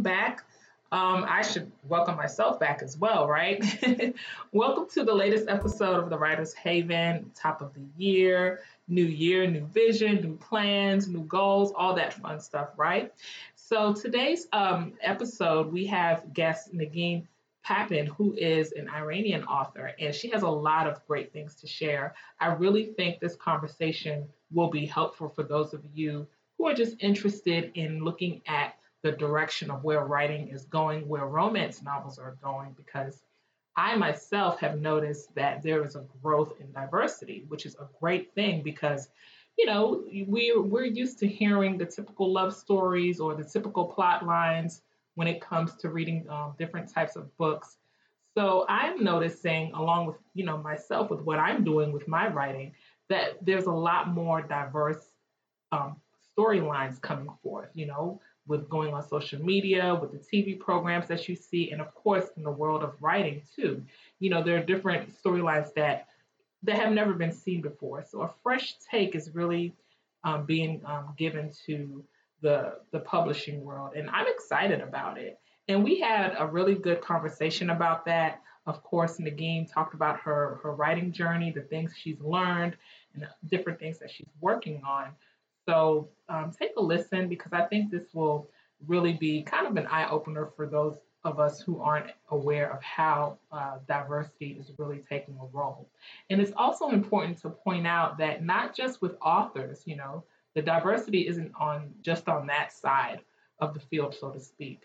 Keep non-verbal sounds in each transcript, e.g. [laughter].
Welcome back. Um, I should welcome myself back as well, right? [laughs] welcome to the latest episode of the Writer's Haven, top of the year, new year, new vision, new plans, new goals, all that fun stuff, right? So today's um, episode, we have guest Negeen Papehn, who is an Iranian author, and she has a lot of great things to share. I really think this conversation will be helpful for those of you who are just interested in looking at the direction of where writing is going, where romance novels are going, because I myself have noticed that there is a growth in diversity, which is a great thing because, you know, we we're used to hearing the typical love stories or the typical plot lines when it comes to reading um, different types of books. So I'm noticing, along with you know myself, with what I'm doing with my writing, that there's a lot more diverse um, storylines coming forth. You know, with going on social media, with the TV programs that you see, and of course in the world of writing too. You know, there are different storylines that that have never been seen before. So a fresh take is really um, being um, given to the the publishing world, and I'm excited about it. And we had a really good conversation about that. Of course, Negeen talked about her her writing journey, the things she's learned, and different things that she's working on. So um, take a listen because I think this will really be kind of an eye opener for those of us who aren't aware of how uh, diversity is really taking a role. And it's also important to point out that not just with authors, you know, the diversity isn't on just on that side of the field, so to speak.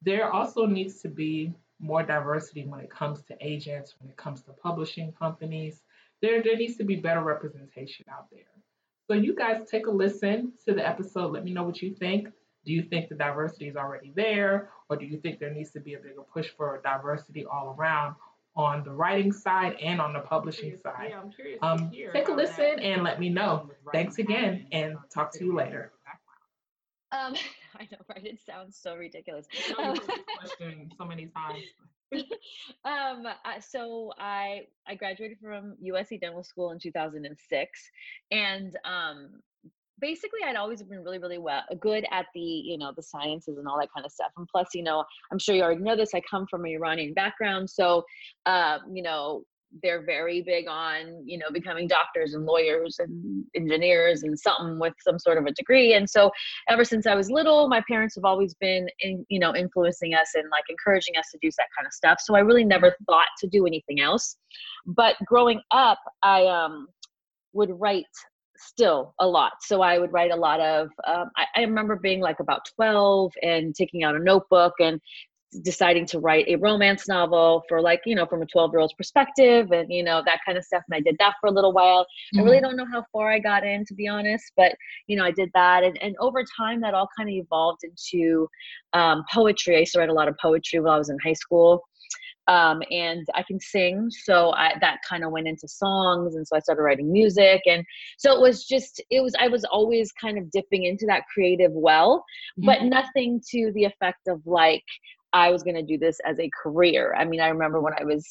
There also needs to be more diversity when it comes to agents, when it comes to publishing companies. There, there needs to be better representation out there. So you guys take a listen to the episode. Let me know what you think. Do you think the diversity is already there, or do you think there needs to be a bigger push for diversity all around on the writing side and on the publishing side? Yeah, I'm curious um, take a listen and let me know. Thanks again, and talk to you later. Um, [laughs] I know, right? It sounds so ridiculous. [laughs] question so many times. [laughs] um, so I I graduated from USC Dental School in 2006, and um, basically I'd always been really really well good at the you know the sciences and all that kind of stuff. And plus, you know, I'm sure you already know this. I come from an Iranian background, so um, you know they're very big on you know becoming doctors and lawyers and engineers and something with some sort of a degree. And so ever since i was little my parents have always been in, you know influencing us and like encouraging us to do that kind of stuff. So i really never thought to do anything else. But growing up i um would write still a lot. So I would write a lot of, um, I, I, remember being like about 12 and taking out a notebook and deciding to write a romance novel for like you know from a 12 year old's perspective and you know that kind of stuff and i did that for a little while mm-hmm. i really mm-hmm. don't know how far i got in to be honest but you know i did that and, and over time that all kind of evolved into um, poetry i used to write a lot of poetry while i was in high school um, and I can sing, so I, that kind of went into songs, and so I started writing music, and so it was just it was I was always kind of dipping into that creative well, but mm-hmm. nothing to the effect of like I was going to do this as a career. I mean, I remember when I was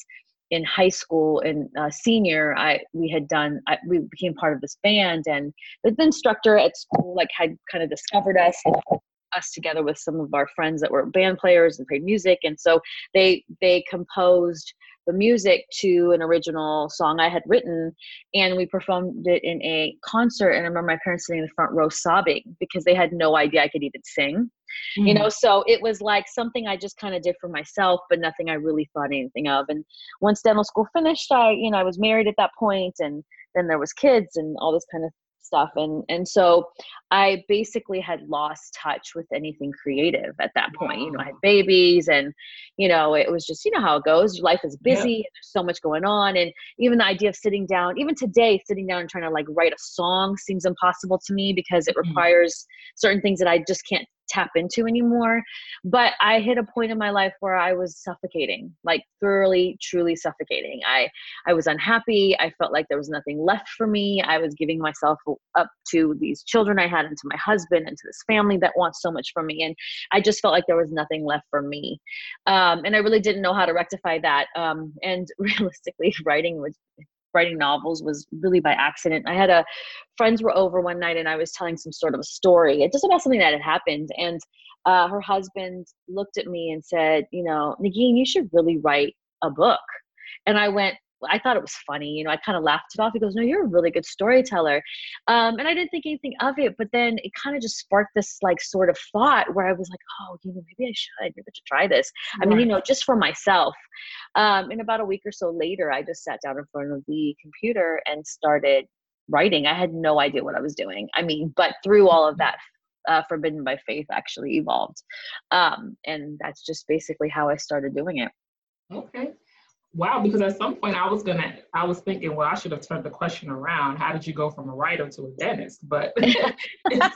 in high school and uh, senior, I we had done I, we became part of this band, and the instructor at school like had kind of discovered us us together with some of our friends that were band players and played music, and so they they composed the music to an original song I had written, and we performed it in a concert. And I remember my parents sitting in the front row sobbing because they had no idea I could even sing mm. you know so it was like something i just kind of did for myself but nothing i really thought anything of and once dental school finished i you know i was married at that point and then there was kids and all this kind of stuff and and so i basically had lost touch with anything creative at that point you know i had babies and you know it was just you know how it goes your life is busy yeah. and there's so much going on and even the idea of sitting down even today sitting down and trying to like write a song seems impossible to me because it mm-hmm. requires certain things that i just can't tap into anymore. But I hit a point in my life where I was suffocating, like thoroughly, truly suffocating. I I was unhappy. I felt like there was nothing left for me. I was giving myself up to these children I had and to my husband and to this family that wants so much from me. And I just felt like there was nothing left for me. Um, and I really didn't know how to rectify that. Um, and [laughs] realistically, writing was writing novels was really by accident. I had a friends were over one night and I was telling some sort of a story, just about something that had happened. And uh, her husband looked at me and said, you know, Negeen, you should really write a book. And I went, I thought it was funny. You know, I kind of laughed it off. He goes, No, you're a really good storyteller. Um, and I didn't think anything of it. But then it kind of just sparked this like sort of thought where I was like, Oh, you know, maybe I should, maybe I should try this. Right. I mean, you know, just for myself. Um, and about a week or so later, I just sat down in front of the computer and started writing. I had no idea what I was doing. I mean, but through all of that, uh, Forbidden by Faith actually evolved. Um, and that's just basically how I started doing it. Okay wow, because at some point I was gonna, I was thinking, well, I should have turned the question around. How did you go from a writer to a dentist? But it's,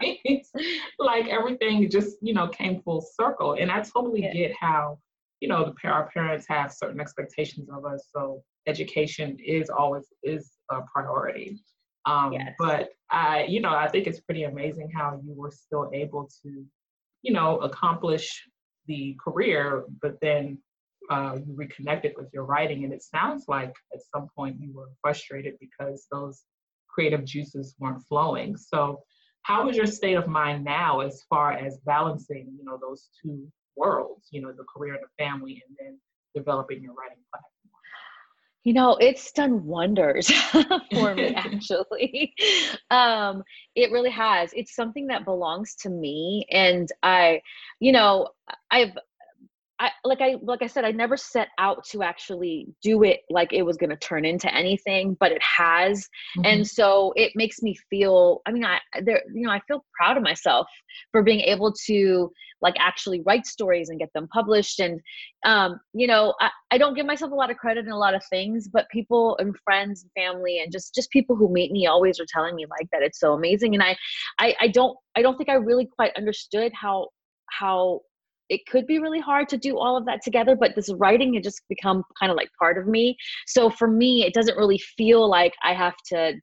[laughs] it's, like everything just, you know, came full circle. And I totally yeah. get how, you know, the our parents have certain expectations of us. So education is always is a priority. Um, yes. But I, you know, I think it's pretty amazing how you were still able to, you know, accomplish the career, but then uh, you reconnected with your writing. And it sounds like at some point you were frustrated because those creative juices weren't flowing. So, how is your state of mind now as far as balancing, you know, those two worlds, you know, the career and the family, and then developing your writing platform? You know, it's done wonders [laughs] for me, [laughs] actually. um, it really has. It's something that belongs to me. And I, you know, I've I like I like I said I never set out to actually do it like it was going to turn into anything but it has mm-hmm. and so it makes me feel I mean I there you know I feel proud of myself for being able to like actually write stories and get them published and um you know I, I don't give myself a lot of credit in a lot of things but people and friends and family and just just people who meet me always are telling me like that it's so amazing and I I, I don't I don't think I really quite understood how how it could be really hard to do all of that together but this writing had just become kind of like part of me. So for me it doesn't really feel like i have to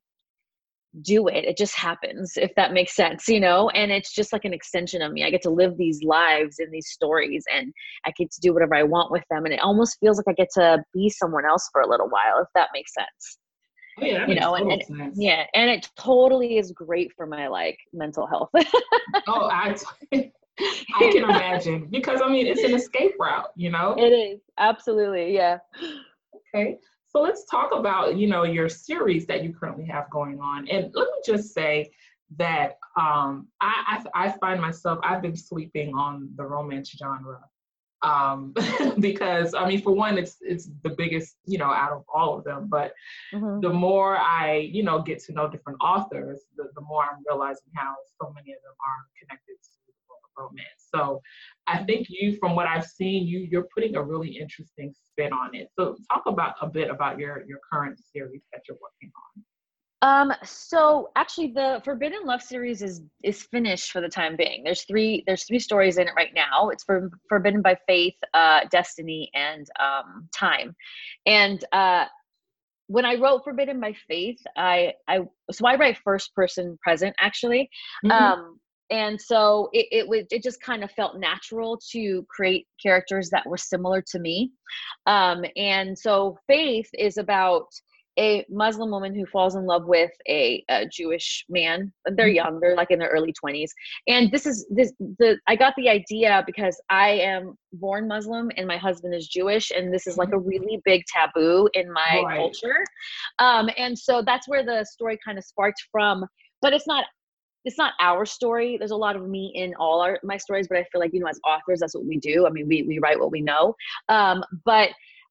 do it. It just happens if that makes sense you know? And it's just like an extension of me. I get to live these lives in these stories and i get to do whatever i want with them and it almost feels like i get to be someone else for a little while if that makes sense. Oh, yeah, you know, and, and yeah, and it totally is great for my like mental health. [laughs] oh, I, [laughs] [laughs] I can [laughs] imagine because I mean it's an escape route, you know. It is absolutely, yeah. Okay, so let's talk about you know your series that you currently have going on, and let me just say that um, I, I, I find myself I've been sleeping on the romance genre um, [laughs] because I mean for one it's it's the biggest you know out of all of them, but mm-hmm. the more I you know get to know different authors, the, the more I'm realizing how so many of them are connected romance. So I think you, from what I've seen, you you're putting a really interesting spin on it. So talk about a bit about your your current series that you're working on. Um, so actually the Forbidden Love series is is finished for the time being. There's three there's three stories in it right now. It's for Forbidden by Faith, uh, Destiny, and um, Time. And uh, when I wrote Forbidden by Faith, I I so I write first person present actually. Mm-hmm. Um, and so it, it was it just kind of felt natural to create characters that were similar to me um, and so faith is about a muslim woman who falls in love with a, a jewish man they're mm-hmm. young they're like in their early 20s and this is this the i got the idea because i am born muslim and my husband is jewish and this is like a mm-hmm. really big taboo in my right. culture um, and so that's where the story kind of sparked from but it's not it's not our story. There's a lot of me in all our my stories, but I feel like you know, as authors, that's what we do. I mean, we we write what we know. Um, but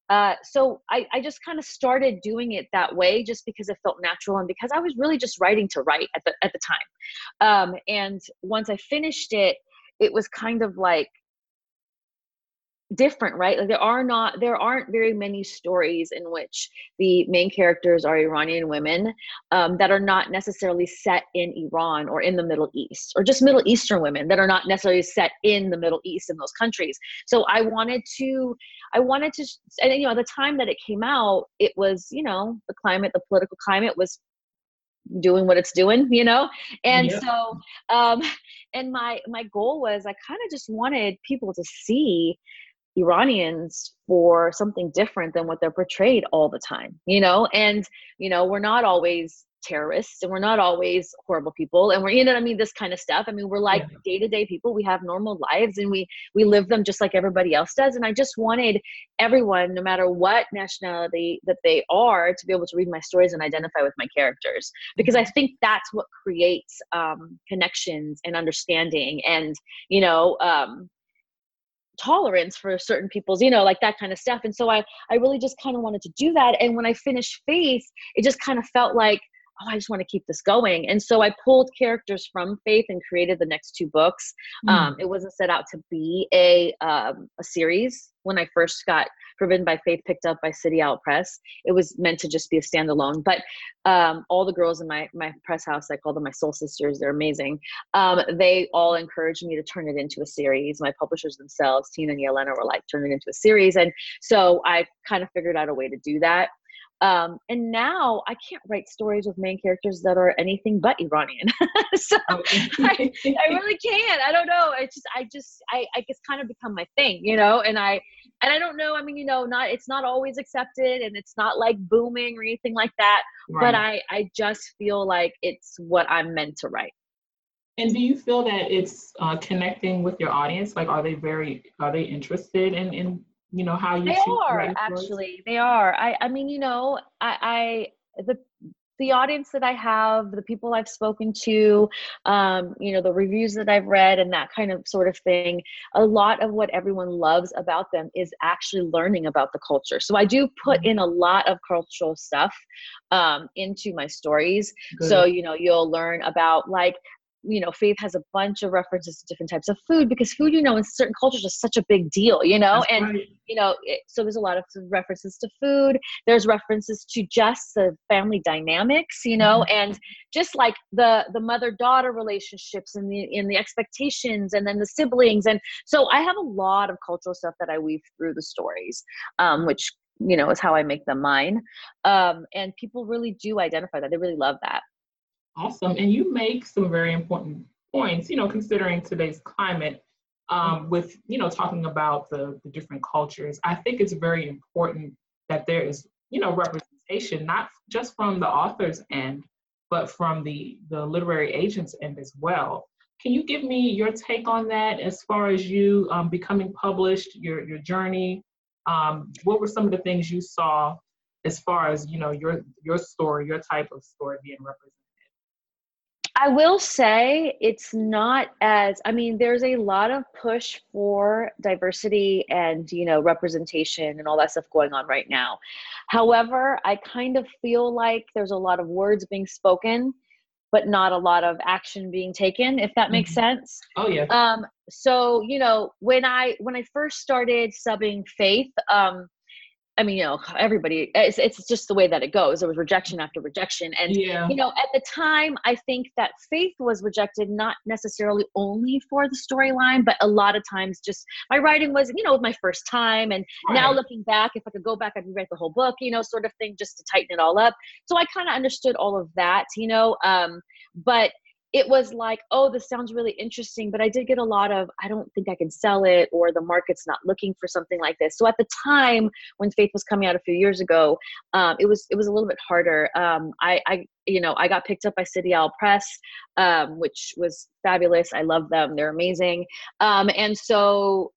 uh, so I, I just kind of started doing it that way just because it felt natural and because I was really just writing to write at the at the time. Um, and once I finished it, it was kind of like different right? Like there are not there aren't very many stories in which the main characters are iranian women um, that are not necessarily set in iran or in the middle east or just middle eastern women that are not necessarily set in the middle east in those countries. So i wanted to i wanted to and you know the time that it came out it was you know the climate the political climate was doing what it's doing you know? And yep. so um and my my goal was i kind of just wanted people to see Iranians for something different than what they're portrayed all the time, you know? And, you know, we're not always terrorists and we're not always horrible people and we're you know what i mean? This kind of stuff. I mean we're like day to day people. We have normal lives and we we live them just like everybody else does. And i just wanted everyone no matter what nationality that they are to be able to read my stories and identify with my characters because i think that's what creates um, connections and understanding and you know um, tolerance for certain people's you know like that kind of stuff and so i i really just kind of wanted to do that and when i finished faith it just kind of felt like oh, I just want to keep this going. And so I pulled characters from Faith and created the next two books. Mm. Um, it wasn't set out to be a um, a series when I first got Forbidden by Faith picked up by City Owl Press. It was meant to just be a standalone. But um, all the girls in my my press house, I call them my soul sisters. They're amazing. Um, they all encouraged me to turn it into a series. My publishers themselves, Tina and Yelena, were like, turn it into a series. And so I kind of figured out a way to do that. Um, and now I can't write stories with main characters that are anything but Iranian. [laughs] so I, I, really can't. I don't know. It's just I just I, I it's kind of become my thing, you know. And I and I don't know. I mean, you know, not it's not always accepted, and it's not like booming or anything like that. Right. But I I just feel like it's what I'm meant to write. And do you feel that it's uh, connecting with your audience? Like, are they very are they interested in in you know how you they are actually they are i i mean you know i i the the audience that I have, the people I've spoken to, um, you know, the reviews that I've read, and that kind of sort of thing. A lot of what everyone loves about them is actually learning about the culture. So I do put mm-hmm. in a lot of cultural stuff um, into my stories. Good. So you know, you'll learn about like you know, Faith has a bunch of references to different types of food because food, you know, in certain cultures is such a big deal, you know, That's and right. you know, it, so there's a lot of references to food. There's references to just the family dynamics, you know, mm-hmm. and just like the the mother daughter relationships and the in the expectations, and then the siblings, and so I have a lot of cultural stuff that I weave through the stories, um, which you know is how I make them mine, um, and people really do identify that. They really love that. Awesome. And you make some very important points, you know, considering today's climate um, with, you know, talking about the, the different cultures. I think it's very important that there is, you know, representation, not just from the author's end, but from the, the literary agent's end as well. Can you give me your take on that as far as you um, becoming published, your, your journey? Um, what were some of the things you saw as far as, you know, your, your story, your type of story being represented? I will say it's not as I mean there's a lot of push for diversity and you know representation and all that stuff going on right now. However, I kind of feel like there's a lot of words being spoken but not a lot of action being taken if that makes mm-hmm. sense. Oh yeah. Um so you know when I when I first started subbing Faith um I mean, you know, everybody, it's, it's just the way that it goes. There was rejection after rejection. And, yeah. you know, at the time, I think that faith was rejected not necessarily only for the storyline, but a lot of times just my writing was, you know, my first time. And right. now looking back, if I could go back, I'd rewrite the whole book, you know, sort of thing, just to tighten it all up. So I kind of understood all of that, you know. Um, but it was like, oh, this sounds really interesting, but I did get a lot of, I don't think I can sell it, or the market's not looking for something like this. So at the time when Faith was coming out a few years ago, um, it was it was a little bit harder. Um, I, I, you know, I got picked up by City Owl Press, um, which was fabulous. I love them; they're amazing. Um, and so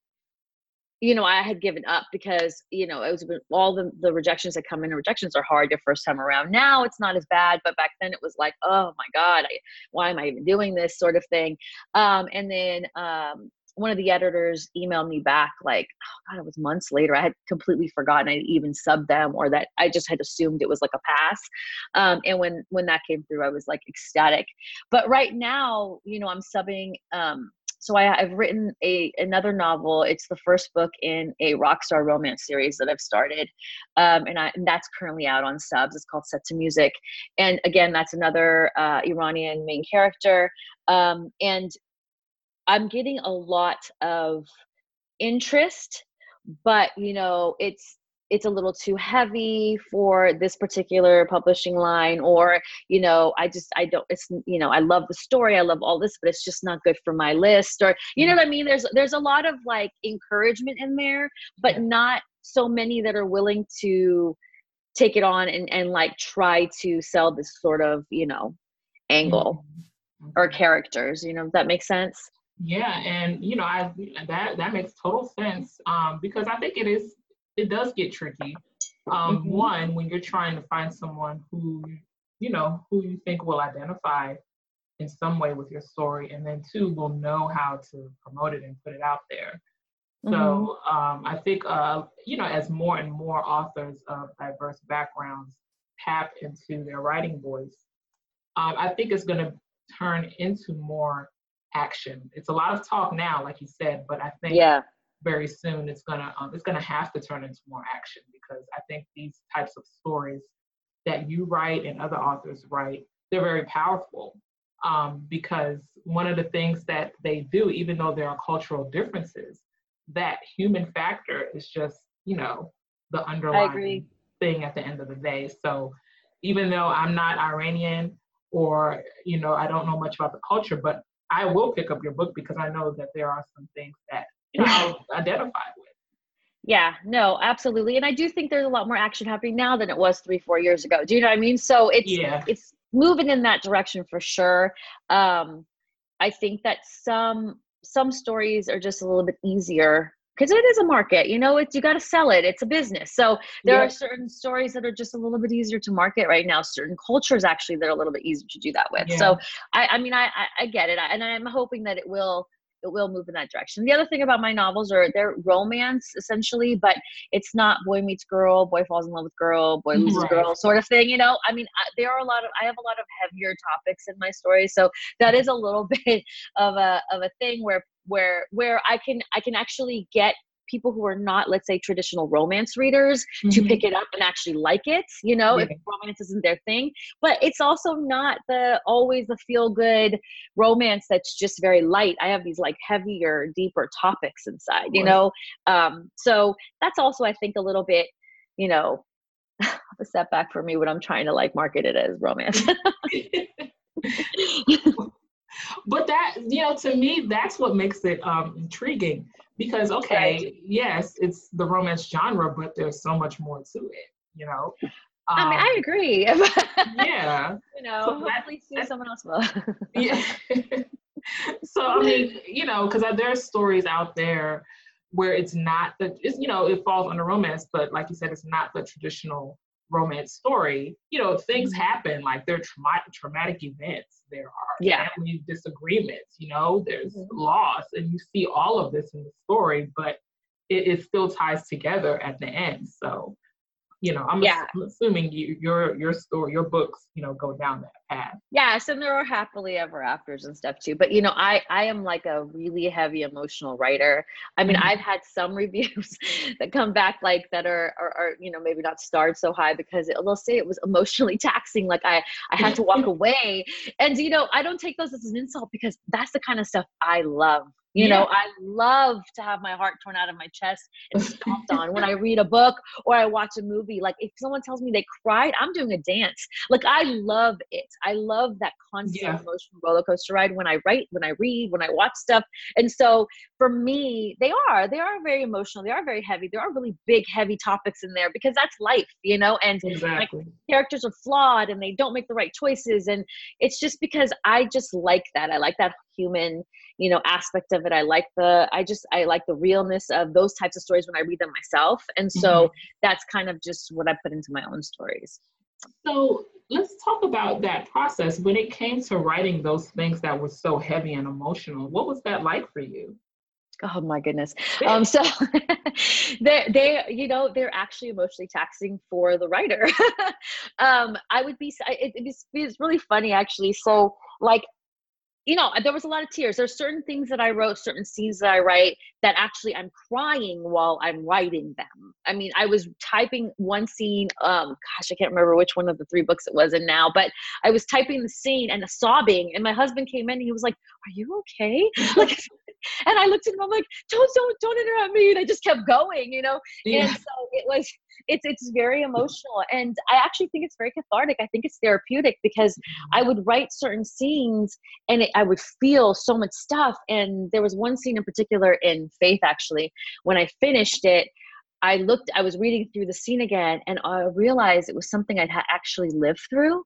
you know, I had given up because, you know, it was all the, the rejections that come in. Rejections are hard your first time around. Now it's not as bad, but back then it was like, oh my God, I, why am I even doing this sort of thing? Um, and then um, one of the editors emailed me back like, oh God, it was months later. I had completely forgotten I even subbed them or that I just had assumed it was like a pass. Um, and when, when that came through, I was like ecstatic. But right now, you know, I'm subbing um, so I, have written a another novel. It's the first book in a rockstar romance series that I've started, um, and, I, and that's currently out on subs. It's called Set to Music, and again, that's another uh, Iranian main character, um, and I'm getting a lot of interest, but you know, it's it's a little too heavy for this particular publishing line or you know i just i don't it's you know i love the story i love all this but it's just not good for my list or you know mm-hmm. what i mean there's there's a lot of like encouragement in there but not so many that are willing to take it on and and like try to sell this sort of you know angle mm-hmm. or characters you know that makes sense yeah and you know i that that makes total sense um because i think it is it does get tricky. Um, mm-hmm. One, when you're trying to find someone who, you know, who you think will identify in some way with your story, and then two, will know how to promote it and put it out there. So mm-hmm. um, I think, uh, you know, as more and more authors of diverse backgrounds tap into their writing voice, um, I think it's going to turn into more action. It's a lot of talk now, like you said, but I think yeah very soon it's gonna um, it's gonna have to turn into more action because I think these types of stories that you write and other authors write they're very powerful um, because one of the things that they do even though there are cultural differences that human factor is just you know the underlying thing at the end of the day. So even though I'm not Iranian or you know I don't know much about the culture but I will pick up your book because I know that there are some things that you know, [laughs] identify with. Yeah, no, absolutely. And I do think there's a lot more action happening now than it was three, four years ago. Do you know what I mean? So it's yeah. it's moving in that direction for sure. Um, I think that some some stories are just a little bit easier because it is a market you know it's you got to sell it it's a business so there yeah. are certain stories that are just a little bit easier to market right now certain cultures actually that are a little bit easier to do that with yeah. so i i mean I, I i get it and i'm hoping that it will it will move in that direction. The other thing about my novels are they're romance essentially, but it's not boy meets girl, boy falls in love with girl, boy loses right. girl sort of thing. You know, I mean, I, there are a lot of I have a lot of heavier topics in my story, so that is a little [laughs] bit of a of a thing where where where I can I can actually get people who are not let's say traditional romance readers mm-hmm. to pick it up and actually like it you know yeah. if romance isn't their thing but it's also not the always the feel good romance that's just very light i have these like heavier deeper topics inside you right. know um so that's also i think a little bit you know [laughs] a setback for me when i'm trying to like market it as romance [laughs] [laughs] but that you know to me that's what makes it um intriguing because okay right. yes it's the romance genre but there's so much more to it you know um, I mean, I um, agree. [laughs] yeah. You know, so hopefully soon someone else will. [laughs] yeah. [laughs] so I mean, you know, because there are stories out there where it's not that it's you know it falls under romance, but like you said, it's not the traditional romance story, you know, things mm-hmm. happen. Like there are traumatic, traumatic events. There are yeah. family disagreements. You know, there's mm-hmm. loss, and you see all of this in the story, but it, it still ties together at the end. So you know i'm, yeah. I'm assuming you, your your story your books you know go down that yes and there are happily ever afters and stuff too but you know i i am like a really heavy emotional writer i mean mm-hmm. i've had some [laughs] reviews that come back like that are, are, are you know maybe not starred so high because it, they'll say it was emotionally [laughs] taxing like i i had to walk [laughs] away and you know i don't take those as an insult because that's the kind of stuff i love you yeah. know, I love to have my heart torn out of my chest and stomped on when I read a book or I watch a movie. Like if someone tells me they cried, I'm doing a dance. Like I love it. I love that constant yeah. emotional roller coaster ride when I write, when I read, when I watch stuff. And so for me, they are, they are very emotional. They are very heavy. There are really big, heavy topics in there because that's life, you know, and exactly. like, characters are flawed and they don't make the right choices. And it's just because I just like that. I like that human you know aspect of it i like the i just i like the realness of those types of stories when i read them myself and so mm-hmm. that's kind of just what i put into my own stories so let's talk about that process when it came to writing those things that were so heavy and emotional. What was that like for you? Oh my goodness. Um so [laughs] they they you know they're actually emotionally taxing for the writer. [laughs] Um i would be it, it's, it's really funny actually. So like you know, there was a lot of tears. There's certain things that I wrote, certain scenes that I write that actually I'm crying while I'm writing them. I mean, I was typing one scene, um, gosh, I can't remember which one of the three books it was in now, but I was typing the scene and sobbing, and my husband came in and he was like, Are you okay? [laughs] Like and I looked at him, I'm like, don't, don't, don't interrupt me. And I just kept going, you know? Yeah. And so it was, it's, it's very emotional. And I actually think it's very cathartic. I think it's therapeutic because I would write certain scenes and it, I would feel so much stuff. And there was one scene in particular in Faith, actually, when I finished it, I looked, I was reading through the scene again and I realized it was something I'd ha- actually lived through,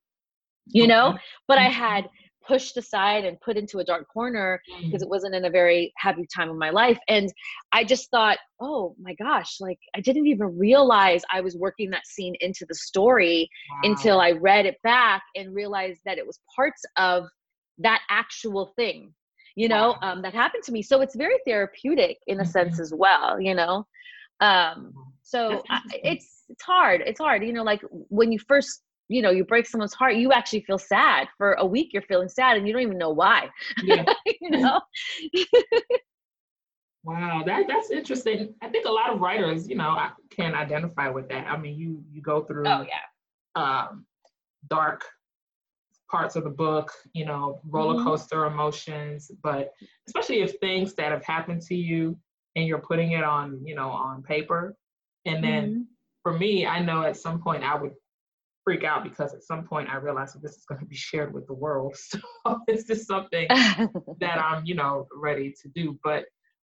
you know, but I mm-hmm. had pushed aside and put into a dark corner because mm. it wasn't in a very happy time of my life. And I just thought, oh my gosh, like I didn't even realize I was working that scene into the story wow. until I read it back and realized that it was parts of that actual thing, you know, wow. um, that happened to me. So it's very therapeutic in a mm-hmm. sense as well, you know. Um, so I, it's it's hard. It's hard, you know, like when you first you know you break someone's heart you actually feel sad for a week you're feeling sad and you don't even know why yeah. [laughs] you know wow that that's interesting i think a lot of writers you know can identify with that i mean you you go through oh yeah um dark parts of the book you know roller mm-hmm. coaster mm-hmm. emotions but especially if things that have happened to you and you're putting it on you know on paper and then mm-hmm. for me i know at some point i would freak out because at some point I realized that this is going to be shared with the world. [laughs] So it's just something [laughs] that I'm, you know, ready to do. But,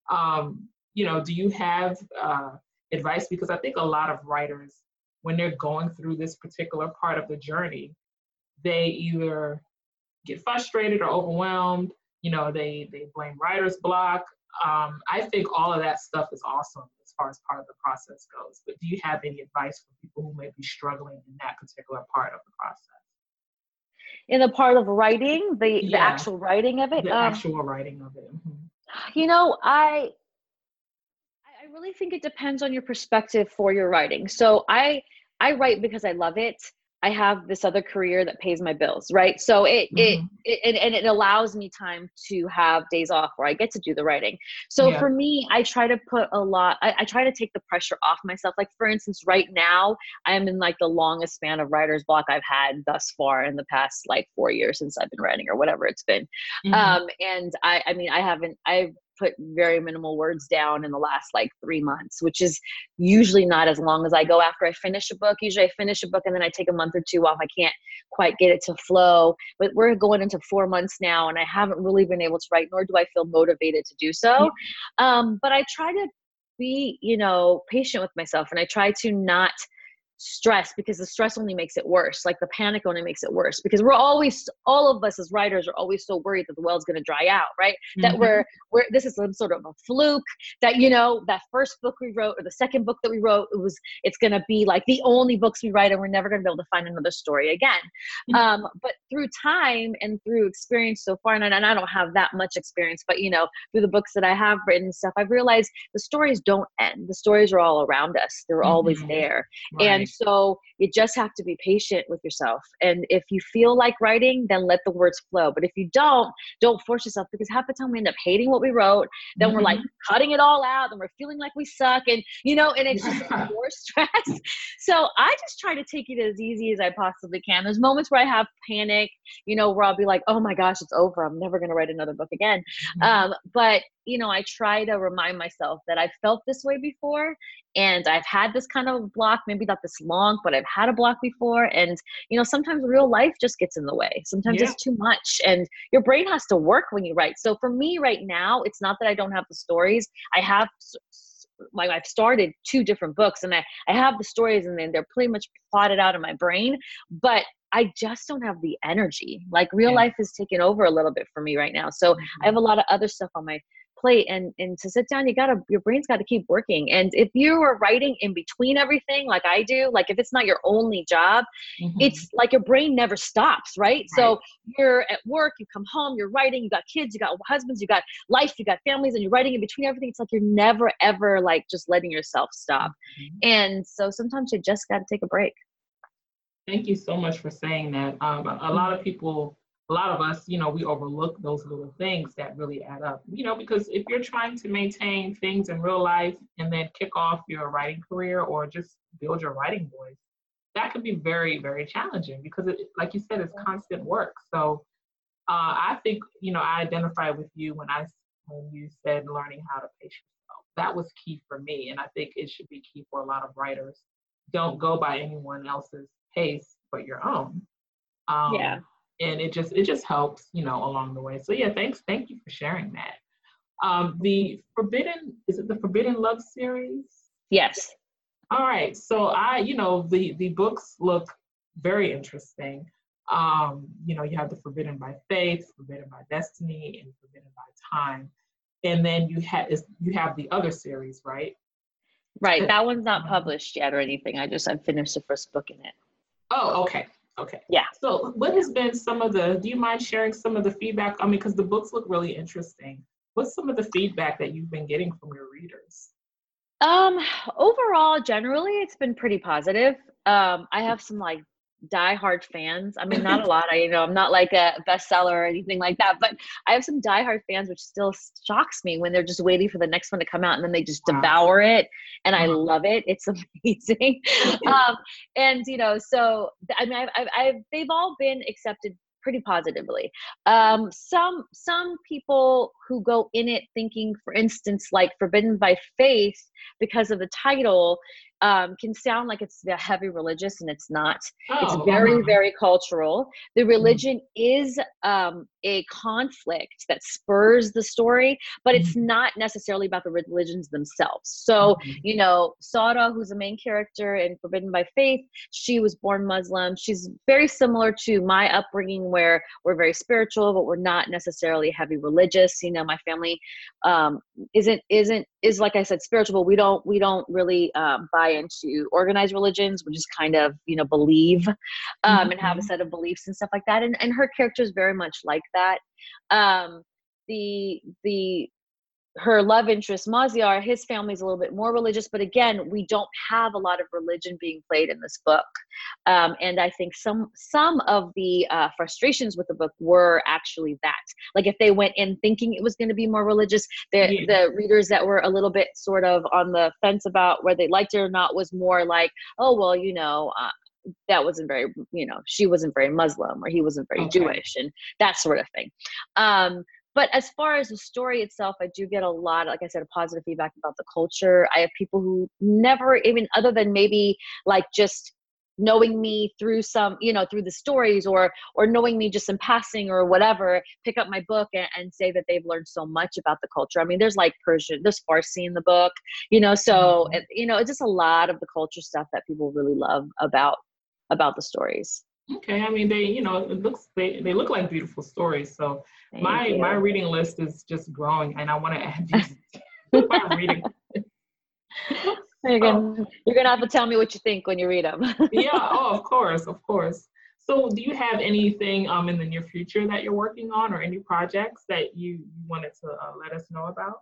um, you know, do you have uh, advice? Because I think a lot of writers, when they're going through this particular part of the journey, they either get frustrated or overwhelmed. You know, they they blame writer's block. Um, I think all of that stuff is awesome as far as part of the process goes. But do you have any advice for people who may be struggling in that particular part of the process? In the part of writing, the, yeah. the actual writing of it? The um, actual writing of it. Mm-hmm. You know, I I really think it depends on your perspective for your writing. So I I write because I love it. I have this other career that pays my bills, right? So it, mm-hmm. it, it, and it allows me time to have days off where I get to do the writing. So yeah. for me, I try to put a lot, I, I, try to take the pressure off myself. Like for instance, right now, I am in like the longest span of writer's block I've had thus far in the past like four years since I've been writing or whatever it's been. Mm-hmm. Um, and I, I mean, I haven't, I've put very minimal words down in the last like three months, which is usually not as long as I go after I finish a book. Usually I finish a book and then I take a month or two off. I can't quite get it to flow. But we're going into four months now and I haven't really been able to write, nor do I feel motivated to do so. Um, but I try to be, you know, patient with myself and I try to not stress because the stress only makes it worse like the panic only makes it worse because we're always all of us as writers are always so worried that the well's going to dry out right mm-hmm. that we're we're this is some sort of a fluke that you know that first book we wrote or the second book that we wrote it was it's going to be like the only books we write and we're never going to be able to find another story again mm-hmm. um, but through time and through experience so far and I, and I don't have that much experience but you know through the books that i have written and stuff i've realized the stories don't end the stories are all around us they're mm-hmm. always there right. and so you just have to be patient with yourself. And if you feel like writing, then let the words flow. But if you don't, don't force yourself because half the time we end up hating what we wrote. Then mm-hmm. we're like mm-hmm. cutting it all out. Then we're feeling like we suck. And, you know, and it's just [laughs] more stress. So I just try to take it as easy as I possibly can. There's moments where I have panic, you know, where I'll be like, oh my gosh, it's over. I'm never going to write another book again. Mm-hmm. Um, but you know, I try to remind myself that I've felt this way before and I've had this kind of block, maybe not this long, but I've had a block before. And, you know, sometimes real life just gets in the way. Sometimes yeah. it's too much and your brain has to work when you write. So for me right now, it's not that I don't have the stories. I have like I've started two different books and I, I have the stories and then they're pretty much plotted out in my brain, but I just don't have the energy. Like real yeah. life has taken over a little bit for me right now. So mm-hmm. I have a lot of other stuff on my plate and and to sit down you gotta your brain's got to keep working and if you are writing in between everything like i do like if it's not your only job mm-hmm. it's like your brain never stops right? right so you're at work you come home you're writing you got kids you got husbands you got life you got families and you're writing in between everything it's like you're never ever like just letting yourself stop mm-hmm. and so sometimes you just got to take a break thank you so much for saying that um, a lot of people a lot of us, you know, we overlook those little things that really add up. You know, because if you're trying to maintain things in real life and then kick off your writing career or just build your writing voice, that can be very, very challenging because, it, like you said, it's constant work. So uh, I think, you know, I identify with you when I when you said learning how to pace yourself. That was key for me, and I think it should be key for a lot of writers. Don't go by anyone else's pace but your own. Um, yeah. And it just it just helps, you know, along the way. So yeah, thanks, thank you for sharing that. Um, the Forbidden is it the Forbidden Love series? Yes. All right. So I, you know, the the books look very interesting. Um, you know, you have the Forbidden by Faith, Forbidden by Destiny, and Forbidden by Time. And then you have you have the other series, right? Right. That one's not published yet or anything. I just I finished the first book in it. Oh, okay. Okay. Yeah. So, what has been some of the? Do you mind sharing some of the feedback? I mean, because the books look really interesting. What's some of the feedback that you've been getting from your readers? Um, overall, generally, it's been pretty positive. Um, I have some like diehard fans. I mean, not a [laughs] lot. I you know I'm not like a bestseller or anything like that, but I have some diehard fans, which still shocks me when they're just waiting for the next one to come out and then they just wow. devour it, and I uh-huh. love it. It's [laughs] amazing. [laughs] um, and you know, so I mean, I've, I've, I've they've all been accepted pretty positively. Um, some some people who go in it thinking, for instance, like Forbidden by Faith, because of the title, um, can sound like it's heavy religious, and it's not. Oh, it's very uh-huh. very cultural. The mm-hmm. religion mm-hmm. is um, a conflict that spurs the story, but it's mm-hmm. not necessarily about the religions themselves. So, mm-hmm. you know, Sara, who's the main character in Forbidden by Faith, she was born Muslim. She's very similar to my upbringing, where we're very spiritual, but we're not necessarily heavy religious. You know, my family um, isn't isn't is like I said, spiritual. We don't we don't really um, buy into organized religions. We just kind of you know believe um, mm-hmm. and have a mm-hmm. set of beliefs and stuff like that. And and her character is very much like that. Um, the the her love interest Maziar, his family's a little bit more religious, but again, we don't have a lot of religion being played in this book. Um, and I think some some of the uh, frustrations with the book were actually that. Like if they went in thinking it was going to be more religious, the yeah. the readers that were a little bit sort of on the fence about whether they liked it or not was more like, oh well, you know, uh, that wasn't very you know she wasn't very muslim or he wasn't very okay. jewish and that sort of thing um but as far as the story itself i do get a lot like i said of positive feedback about the culture i have people who never even other than maybe like just knowing me through some you know through the stories or or knowing me just in passing or whatever pick up my book and, and, say that they've learned so much about the culture i mean there's like persian there's farsi in the book you know so mm-hmm. you know it's just a lot of the culture stuff that people really love about about the stories. Okay, I mean they, you know, it looks they, they look like beautiful stories. So Thank my you. my reading list is just growing, and I want to add you my [laughs] reading. You're gonna, oh. you're gonna have to tell me what you think when you read them. [laughs] yeah. Oh, of course, of course. So, do you have anything um in the near future that you're working on, or any projects that you wanted to uh, let us know about?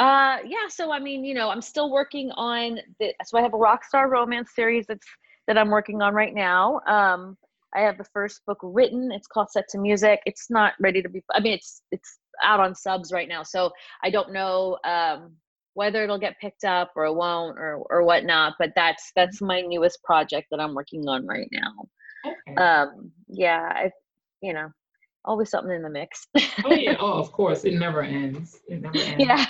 Uh, yeah. So, I mean, you know, I'm still working on the. So, I have a rock star romance series that's that I'm working on right now. Um, I have the first book written. It's called Set to Music. It's not ready to be. I mean, it's it's out on subs right now, so I don't know um, whether it'll get picked up or it won't or or whatnot. But that's that's my newest project that I'm working on right now. Okay. Um, yeah, I, you know, always something in the mix. oh yeah, [laughs] oh of course, it never ends. It never ends. Yeah.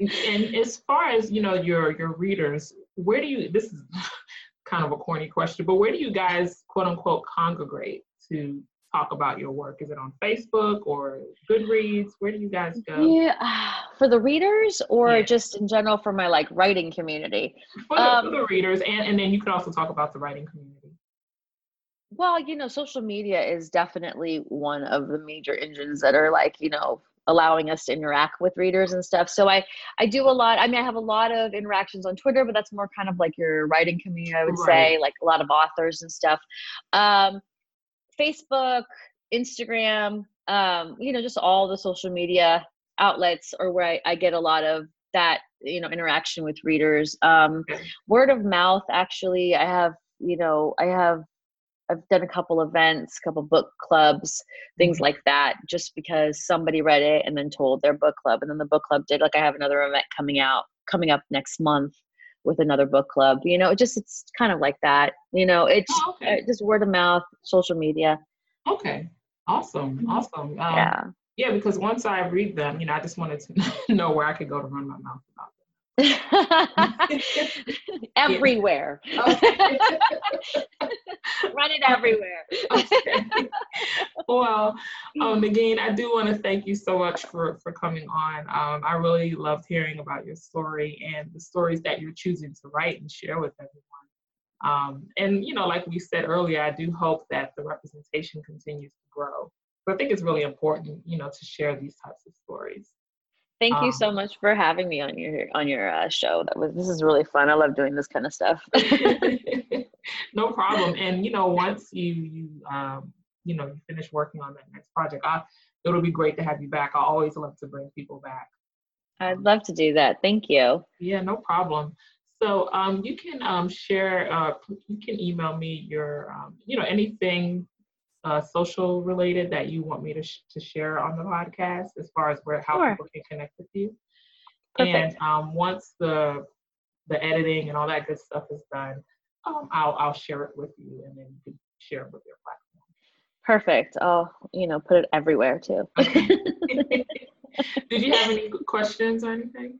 [laughs] and as far as you know, your your readers, where do you? This is [laughs] kind of a corny question, but where do you guys quote unquote congregate to talk about your work? Is it on Facebook or Goodreads? Where do you guys go? Yeah, [sighs] for the readers or yeah. just in general for my like writing community? For the, um, for the readers, and, and then you could also talk about the writing community. Well, you know, social media is definitely one of the major engines that are like, you know, allowing us to interact with readers and stuff. So I I do a lot. I mean, I have a lot of interactions on Twitter, but that's more kind of like your writing community, I would right. say, like a lot of authors and stuff. Um, Facebook, Instagram, um, you know, just all the social media outlets are where I, I get a lot of that you know interaction with readers. Um, word of mouth, actually, I have you know I have I've done a couple events, a couple book clubs, things mm-hmm. like that, just because somebody read it and then told their book club, and then the book club did. Like I have another event coming out coming up next month with another book club. You know, it just it's kind of like that. You know, it's oh, okay. Uh, just word of mouth, social media. Okay, awesome, mm-hmm. awesome. Um, yeah. Yeah, because once I read them, you know, I just wanted to [laughs] know where I could go to run my mouth about. [laughs] everywhere. [laughs] [laughs] Run it everywhere. okay. Well, um, Negeen, I do want to thank you so much for for coming on. Um, I really loved hearing about your story and the stories that you're choosing to write and share with everyone. Um, and you know, like we said earlier, I do hope that the representation continues to grow. But I think it's really important, you know, to share these types of stories. Thank you so um, much for having me on your on your uh, show. That was this is really fun. I love doing this kind of stuff. [laughs] no problem. And you know, once you you um, you know you finish working on that next project, I, it'll be great to have you back. I always love to bring people back. I'd love to do that. Thank you. Yeah, no problem. So um, you can um, share. Uh, you can email me your um, you know anything uh, social related that you want me to, sh- to share on the podcast as far as where how sure. people can connect with you. Perfect. And um, once the the editing and all that good stuff is done, um, I'll I'll share it with you, and then you can share it with your platform. Perfect. I'll you know put it everywhere too. [laughs] [laughs] Did you have any questions or anything?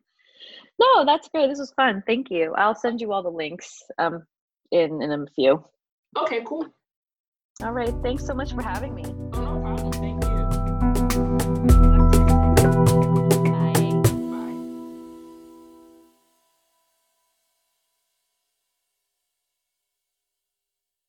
No, that's great. This was fun. Thank you. I'll send you all the links um in in a few. Okay, cool. All right. Thanks so much for having me.